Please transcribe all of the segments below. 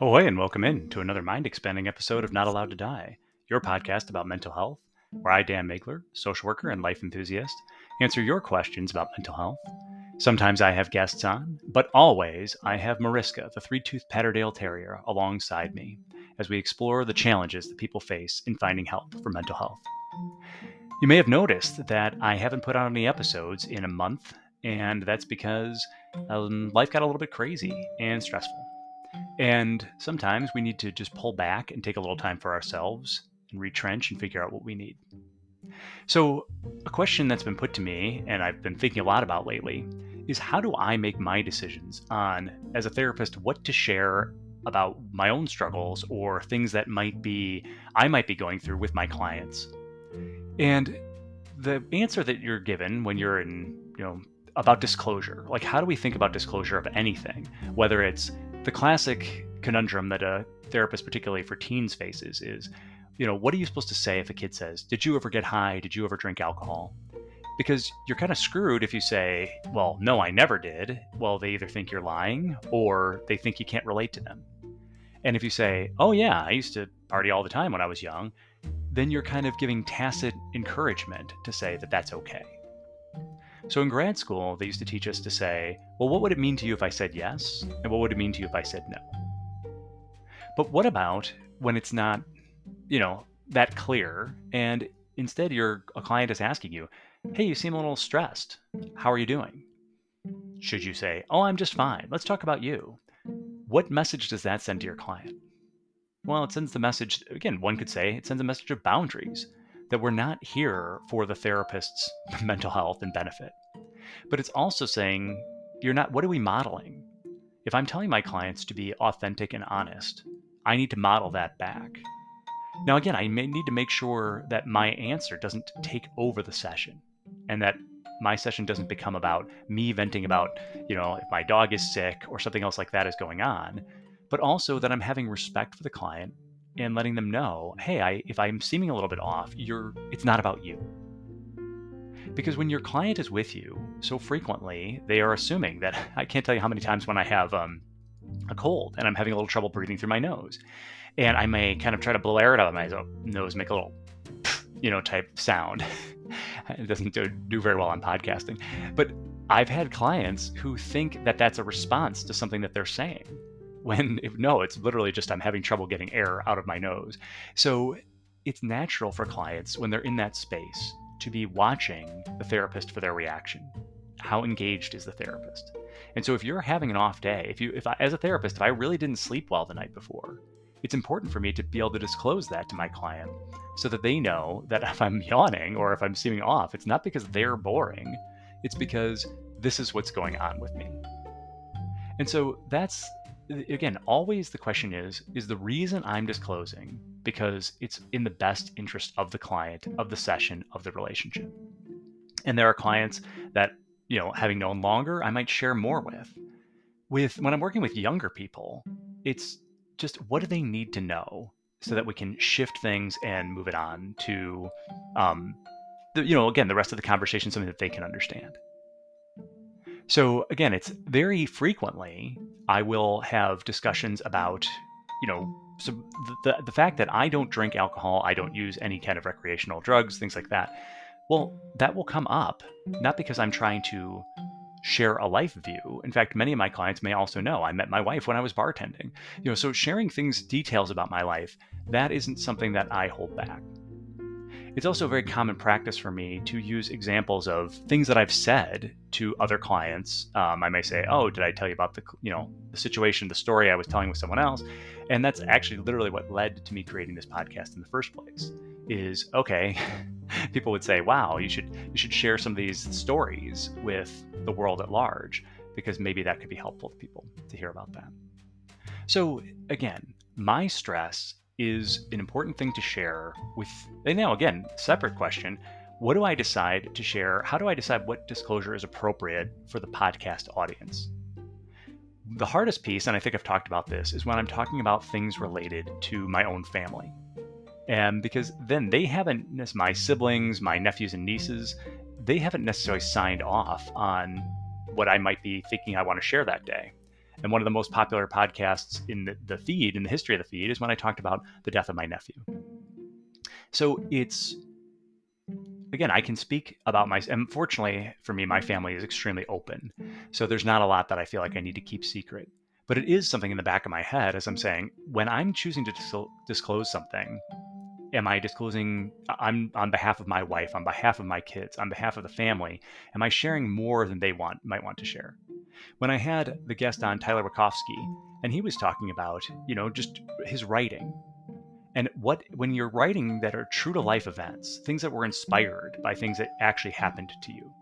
Ahoy, and welcome in to another mind expanding episode of Not Allowed to Die, your podcast about mental health, where I, Dan Maigler, social worker and life enthusiast, answer your questions about mental health. Sometimes I have guests on, but always I have Mariska, the three toothed Patterdale Terrier, alongside me as we explore the challenges that people face in finding help for mental health. You may have noticed that I haven't put out any episodes in a month, and that's because um, life got a little bit crazy and stressful. And sometimes we need to just pull back and take a little time for ourselves and retrench and figure out what we need. So, a question that's been put to me, and I've been thinking a lot about lately, is how do I make my decisions on, as a therapist, what to share about my own struggles or things that might be I might be going through with my clients. And the answer that you're given when you're in, you know, about disclosure, like how do we think about disclosure of anything, whether it's the classic conundrum that a therapist, particularly for teens, faces is, you know, what are you supposed to say if a kid says, Did you ever get high? Did you ever drink alcohol? Because you're kind of screwed if you say, Well, no, I never did. Well, they either think you're lying or they think you can't relate to them. And if you say, oh, yeah, I used to party all the time when I was young, then you're kind of giving tacit encouragement to say that that's okay. So in grad school, they used to teach us to say, well, what would it mean to you if I said yes? And what would it mean to you if I said no? But what about when it's not, you know, that clear and instead your a client is asking you, hey, you seem a little stressed. How are you doing? Should you say, oh, I'm just fine. Let's talk about you. What message does that send to your client? Well, it sends the message, again, one could say it sends a message of boundaries that we're not here for the therapist's mental health and benefit. But it's also saying, you're not, what are we modeling? If I'm telling my clients to be authentic and honest, I need to model that back. Now, again, I may need to make sure that my answer doesn't take over the session and that my session doesn't become about me venting about, you know, if my dog is sick or something else like that is going on, but also that I'm having respect for the client and letting them know, hey, I if I'm seeming a little bit off, you're it's not about you. Because when your client is with you so frequently, they are assuming that I can't tell you how many times when I have um, a cold and I'm having a little trouble breathing through my nose, and I may kind of try to blow air out of my nose, make a little, you know, type sound. it doesn't do, do very well on podcasting. But I've had clients who think that that's a response to something that they're saying. When if, no, it's literally just I'm having trouble getting air out of my nose. So it's natural for clients when they're in that space to be watching the therapist for their reaction. How engaged is the therapist? And so if you're having an off day, if you if I, as a therapist, if I really didn't sleep well the night before, it's important for me to be able to disclose that to my client so that they know that if I'm yawning or if I'm seeming off, it's not because they're boring, it's because this is what's going on with me. And so that's, again, always the question is is the reason I'm disclosing because it's in the best interest of the client, of the session, of the relationship? And there are clients that, you know, having known longer, I might share more with. With when I'm working with younger people, it's just what do they need to know so that we can shift things and move it on to, um, the, you know, again, the rest of the conversation, something that they can understand. So again, it's very frequently I will have discussions about, you know, so the, the fact that I don't drink alcohol, I don't use any kind of recreational drugs, things like that. Well, that will come up not because I'm trying to share a life view. In fact, many of my clients may also know I met my wife when I was bartending. You know, so sharing things details about my life, that isn't something that I hold back. It's also a very common practice for me to use examples of things that I've said to other clients. Um, I may say, "Oh, did I tell you about the you know the situation, the story I was telling with someone else?" And that's actually literally what led to me creating this podcast in the first place. Is okay. People would say, "Wow, you should you should share some of these stories with the world at large because maybe that could be helpful to people to hear about that. So, again, my stress is an important thing to share with, and now again, separate question what do I decide to share? How do I decide what disclosure is appropriate for the podcast audience? The hardest piece, and I think I've talked about this, is when I'm talking about things related to my own family. And because then they haven't, my siblings, my nephews and nieces, they haven't necessarily signed off on what I might be thinking I want to share that day. And one of the most popular podcasts in the, feed, in the history of the feed, is when I talked about the death of my nephew. So it's again, I can speak about my. Unfortunately, for me, my family is extremely open, so there's not a lot that I feel like I need to keep secret. But it is something in the back of my head as I'm saying when I'm choosing to disclose something. Am I disclosing? I'm on behalf of my wife, on behalf of my kids, on behalf of the family. Am I sharing more than they want might want to share? When I had the guest on Tyler Wachowski, and he was talking about, you know, just his writing. And what when you're writing that are true to life events things that were inspired by things that actually happened to you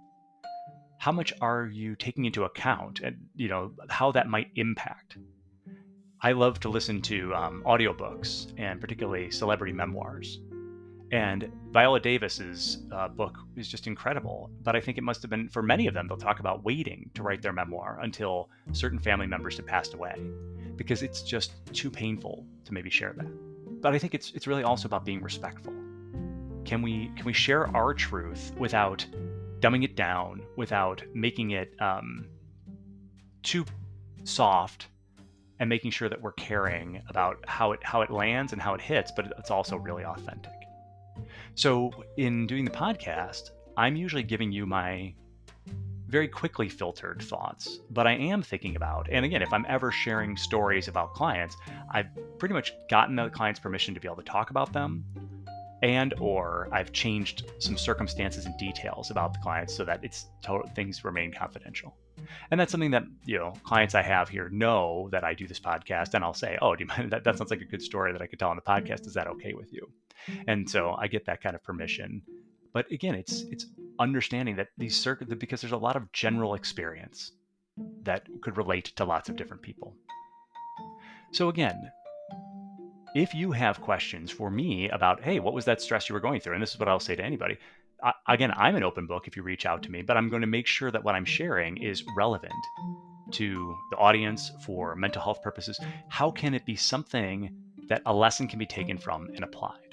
how much are you taking into account and you know how that might impact? I love to listen to um, audiobooks and particularly celebrity memoirs and viola davis's uh, book is just incredible but i think it must have been for many of them they'll talk about waiting to write their memoir until certain family members have passed away because it's just too painful to maybe share that but I think it's it's really also about being respectful. Can we can we share our truth without dumbing it down, without making it um, too soft, and making sure that we're caring about how it how it lands and how it hits, but it's also really authentic. So in doing the podcast, I'm usually giving you my very quickly filtered thoughts, but I am thinking about, and again, if I'm ever sharing stories about clients, I've pretty much gotten the client's permission to be able to talk about them and or I've changed some circumstances and details about the clients so that it's total, things remain confidential. And that's something that, you know, clients I have here know that I do this podcast and I'll say, "Oh, do you mind that that sounds like a good story that I could tell on the podcast. Is that okay with you?" And so I get that kind of permission. But again, it's it's understanding that these circuits because there's a lot of general experience that could relate to lots of different people. So again, if you have questions for me about, hey, what was that stress you were going through? And this is what I'll say to anybody. I, again, I'm an open book if you reach out to me, but I'm going to make sure that what I'm sharing is relevant to the audience for mental health purposes. How can it be something that a lesson can be taken from and applied?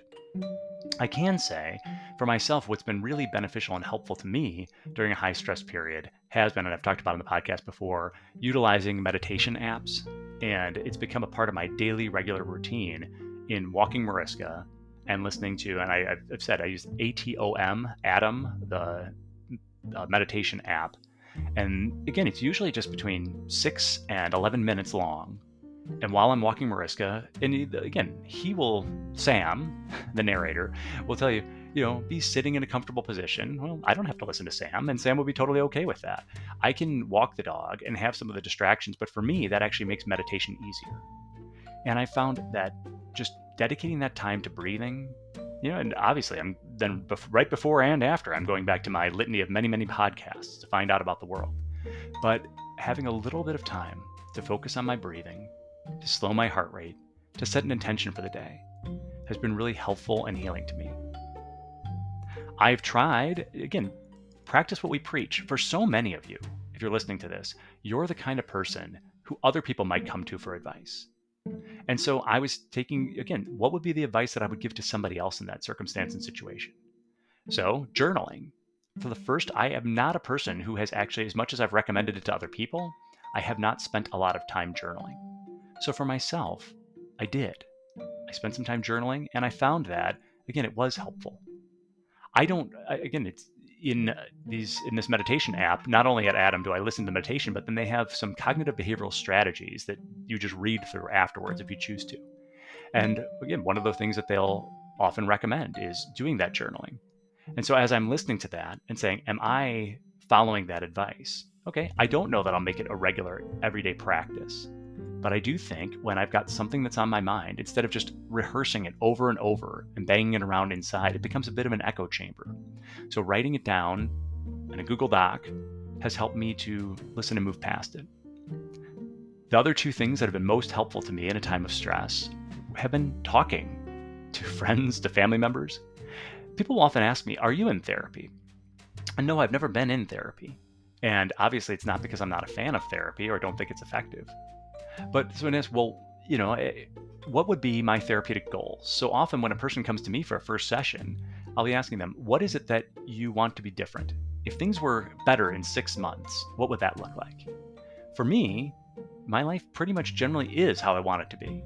I can say for myself, what's been really beneficial and helpful to me during a high stress period has been, and I've talked about in the podcast before, utilizing meditation apps. And it's become a part of my daily regular routine in walking Mariska and listening to, and I, have said I use ATOM, Atom, the uh, meditation app. And again, it's usually just between six and 11 minutes long and while I'm walking Mariska, and he, again, he will, Sam, the narrator, will tell you, you know, be sitting in a comfortable position. Well, I don't have to listen to Sam, and Sam will be totally okay with that. I can walk the dog and have some of the distractions, but for me, that actually makes meditation easier. And I found that just dedicating that time to breathing, you know, and obviously I'm then bef- right before and after, I'm going back to my litany of many, many podcasts to find out about the world. But having a little bit of time to focus on my breathing, to slow my heart rate, to set an intention for the day, has been really helpful and healing to me. I've tried, again, practice what we preach. For so many of you, if you're listening to this, you're the kind of person who other people might come to for advice. And so I was taking, again, what would be the advice that I would give to somebody else in that circumstance and situation? So, journaling. For the first, I am not a person who has actually, as much as I've recommended it to other people, I have not spent a lot of time journaling. So for myself, I did. I spent some time journaling and I found that, again, it was helpful. I don't, again, it's in uh, these in this meditation app not only at Atom do i listen to meditation but then they have some cognitive behavioral strategies that you just read through afterwards if you choose to and again one of the things that they'll often recommend is doing that journaling and so as i'm listening to that and saying am i following that advice okay i don't know that i'll make it a regular everyday practice but I do think when I've got something that's on my mind, instead of just rehearsing it over and over and banging it around inside, it becomes a bit of an echo chamber. So writing it down in a Google Doc has helped me to listen and move past it. The other two things that have been most helpful to me in a time of stress have been talking to friends, to family members. People often ask me, Are you in therapy? And no, I've never been in therapy. And obviously, it's not because I'm not a fan of therapy or don't think it's effective. But so ask, well, you know, eh, what would be my therapeutic goal? So often when a person comes to me for a first session, I'll be asking them, what is it that you want to be different? If things were better in six months, what would that look like? For me, my life pretty much generally is how I want it to be.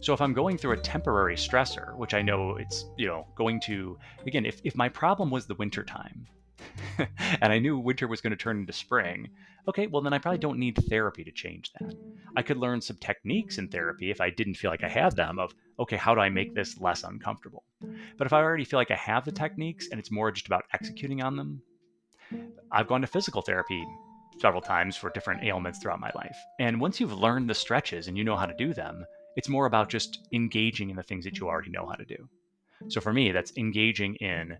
So if I'm going through a temporary stressor, which I know it's, you know, going to, again, if, if my problem was the winter time and I knew winter was going to turn into spring, okay, well, then I probably don't need therapy to change that. I could learn some techniques in therapy if I didn't feel like I had them of, okay, how do I make this less uncomfortable? But if I already feel like I have the techniques and it's more just about executing on them, I've gone to physical therapy several times for different ailments throughout my life. And once you've learned the stretches and you know how to do them, it's more about just engaging in the things that you already know how to do. So for me, that's engaging in,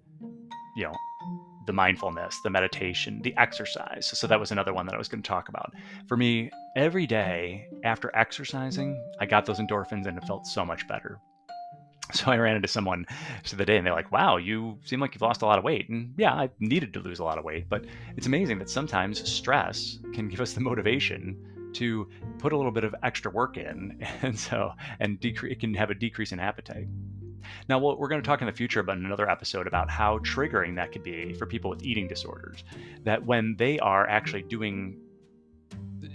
you know, the mindfulness, the meditation, the exercise. So that was another one that I was going to talk about. For me, every day after exercising, I got those endorphins and it felt so much better. So I ran into someone the day and they're like, wow, you seem like you've lost a lot of weight. And yeah, I needed to lose a lot of weight, but it's amazing that sometimes stress can give us the motivation to put a little bit of extra work in, and so and decrease it can have a decrease in appetite. Now, we're going to talk in the future about another episode about how triggering that could be for people with eating disorders. That when they are actually doing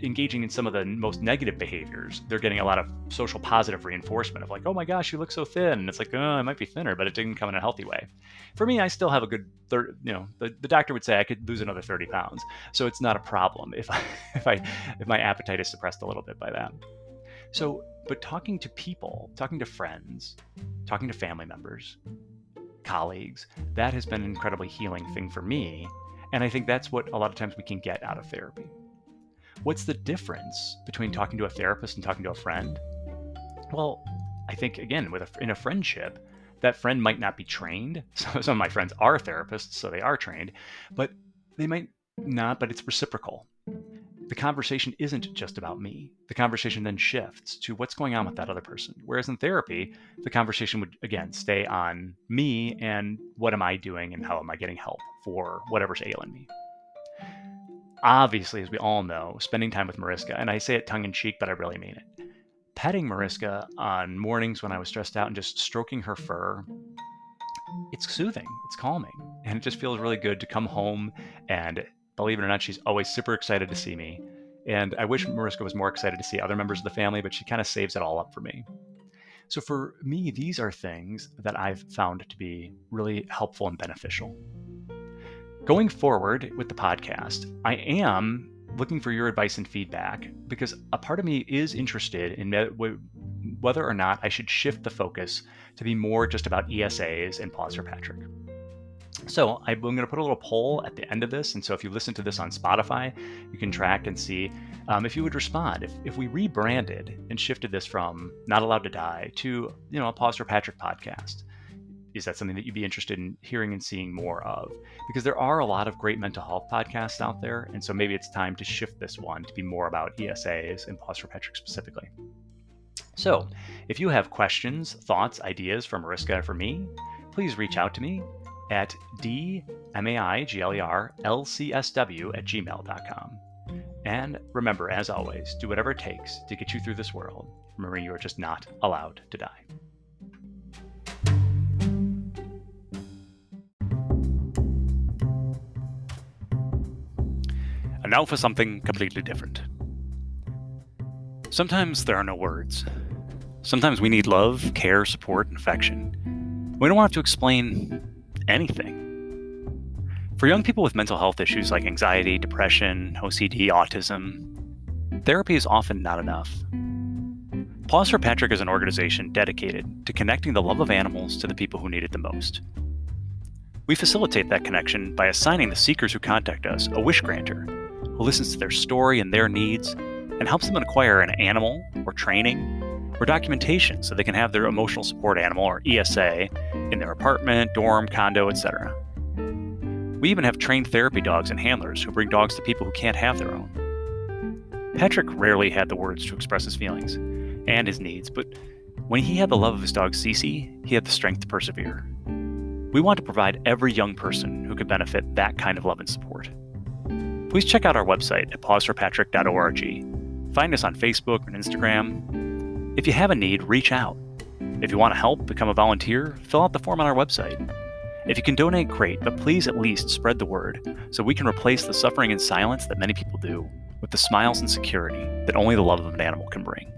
engaging in some of the most negative behaviors, they're getting a lot of social positive reinforcement of like, oh my gosh, you look so thin. And it's like, oh, I might be thinner, but it didn't come in a healthy way. For me, I still have a good, third, you know, the, the doctor would say I could lose another 30 pounds. So it's not a problem if I, if I, if my appetite is suppressed a little bit by that. So, but talking to people, talking to friends, talking to family members, colleagues, that has been an incredibly healing thing for me. And I think that's what a lot of times we can get out of therapy. What's the difference between talking to a therapist and talking to a friend? Well, I think again, with a, in a friendship, that friend might not be trained. So some of my friends are therapists, so they are trained, but they might not. But it's reciprocal. The conversation isn't just about me. The conversation then shifts to what's going on with that other person. Whereas in therapy, the conversation would again stay on me and what am I doing and how am I getting help for whatever's ailing me obviously, as we all know, spending time with Mariska, and I say it tongue in cheek, but I really mean it. Petting Mariska on mornings when I was stressed out and just stroking her fur, it's soothing, it's calming, and it just feels really good to come home. And believe it or not, she's always super excited to mm. see me. And I wish mm. Mariska was more excited to see other members of the family, but she kind of saves it all up for me. So for me, these are things that I've found to be really helpful and beneficial. Going forward with the podcast, I am looking for your advice and feedback because a part of me is interested in whether or not I should shift the focus to be more just about ESAs and Paws for Patrick. So I'm going to put a little poll at the end of this, and so if you listen to this on Spotify, you can track and see um, if you would respond. If, if we rebranded and shifted this from Not Allowed to Die to you know a Paws for Patrick podcast, is that something that you'd be interested in hearing and seeing more of? Because there are a lot of great mental health podcasts out there, and so maybe it's time to shift this one to be more about ESAs and Paws for Patrick specifically. So, if you have questions, thoughts, ideas for Mariska and for me, please reach out to me at dmaiglerlcsw at gmail.com. And remember, as always, do whatever it takes to get you through this world, remembering you are just not allowed to die. And now for something completely different. Sometimes there are no words. Sometimes we need love, care, support, and affection. We don't have to explain anything. For young people with mental health issues like anxiety, depression, OCD, autism, therapy is often not enough. Paws for Patrick is an organization dedicated to connecting the love of animals to the people who need it the most. We facilitate that connection by assigning the seekers who contact us a wish granter who listens to their story and their needs and helps them acquire an animal or training or documentation so they can have their emotional support animal or ESA in their apartment, dorm, condo, etc. We even have trained therapy dogs and handlers who bring dogs to people who can't have their own. Patrick rarely had the words to express his feelings and his needs, but when he had the love of his dog Cece, he had the strength to persevere. We want to provide every young person who could benefit that kind of love and support please check out our website at pawsforpatrick.org. Find us on Facebook and Instagram. If you have a need, reach out. If you want to help become a volunteer, fill out the form on our website. If you can donate, great, but please at least spread the word so we can replace the suffering and silence that many people do. with the smiles and security that only the love of an animal can bring.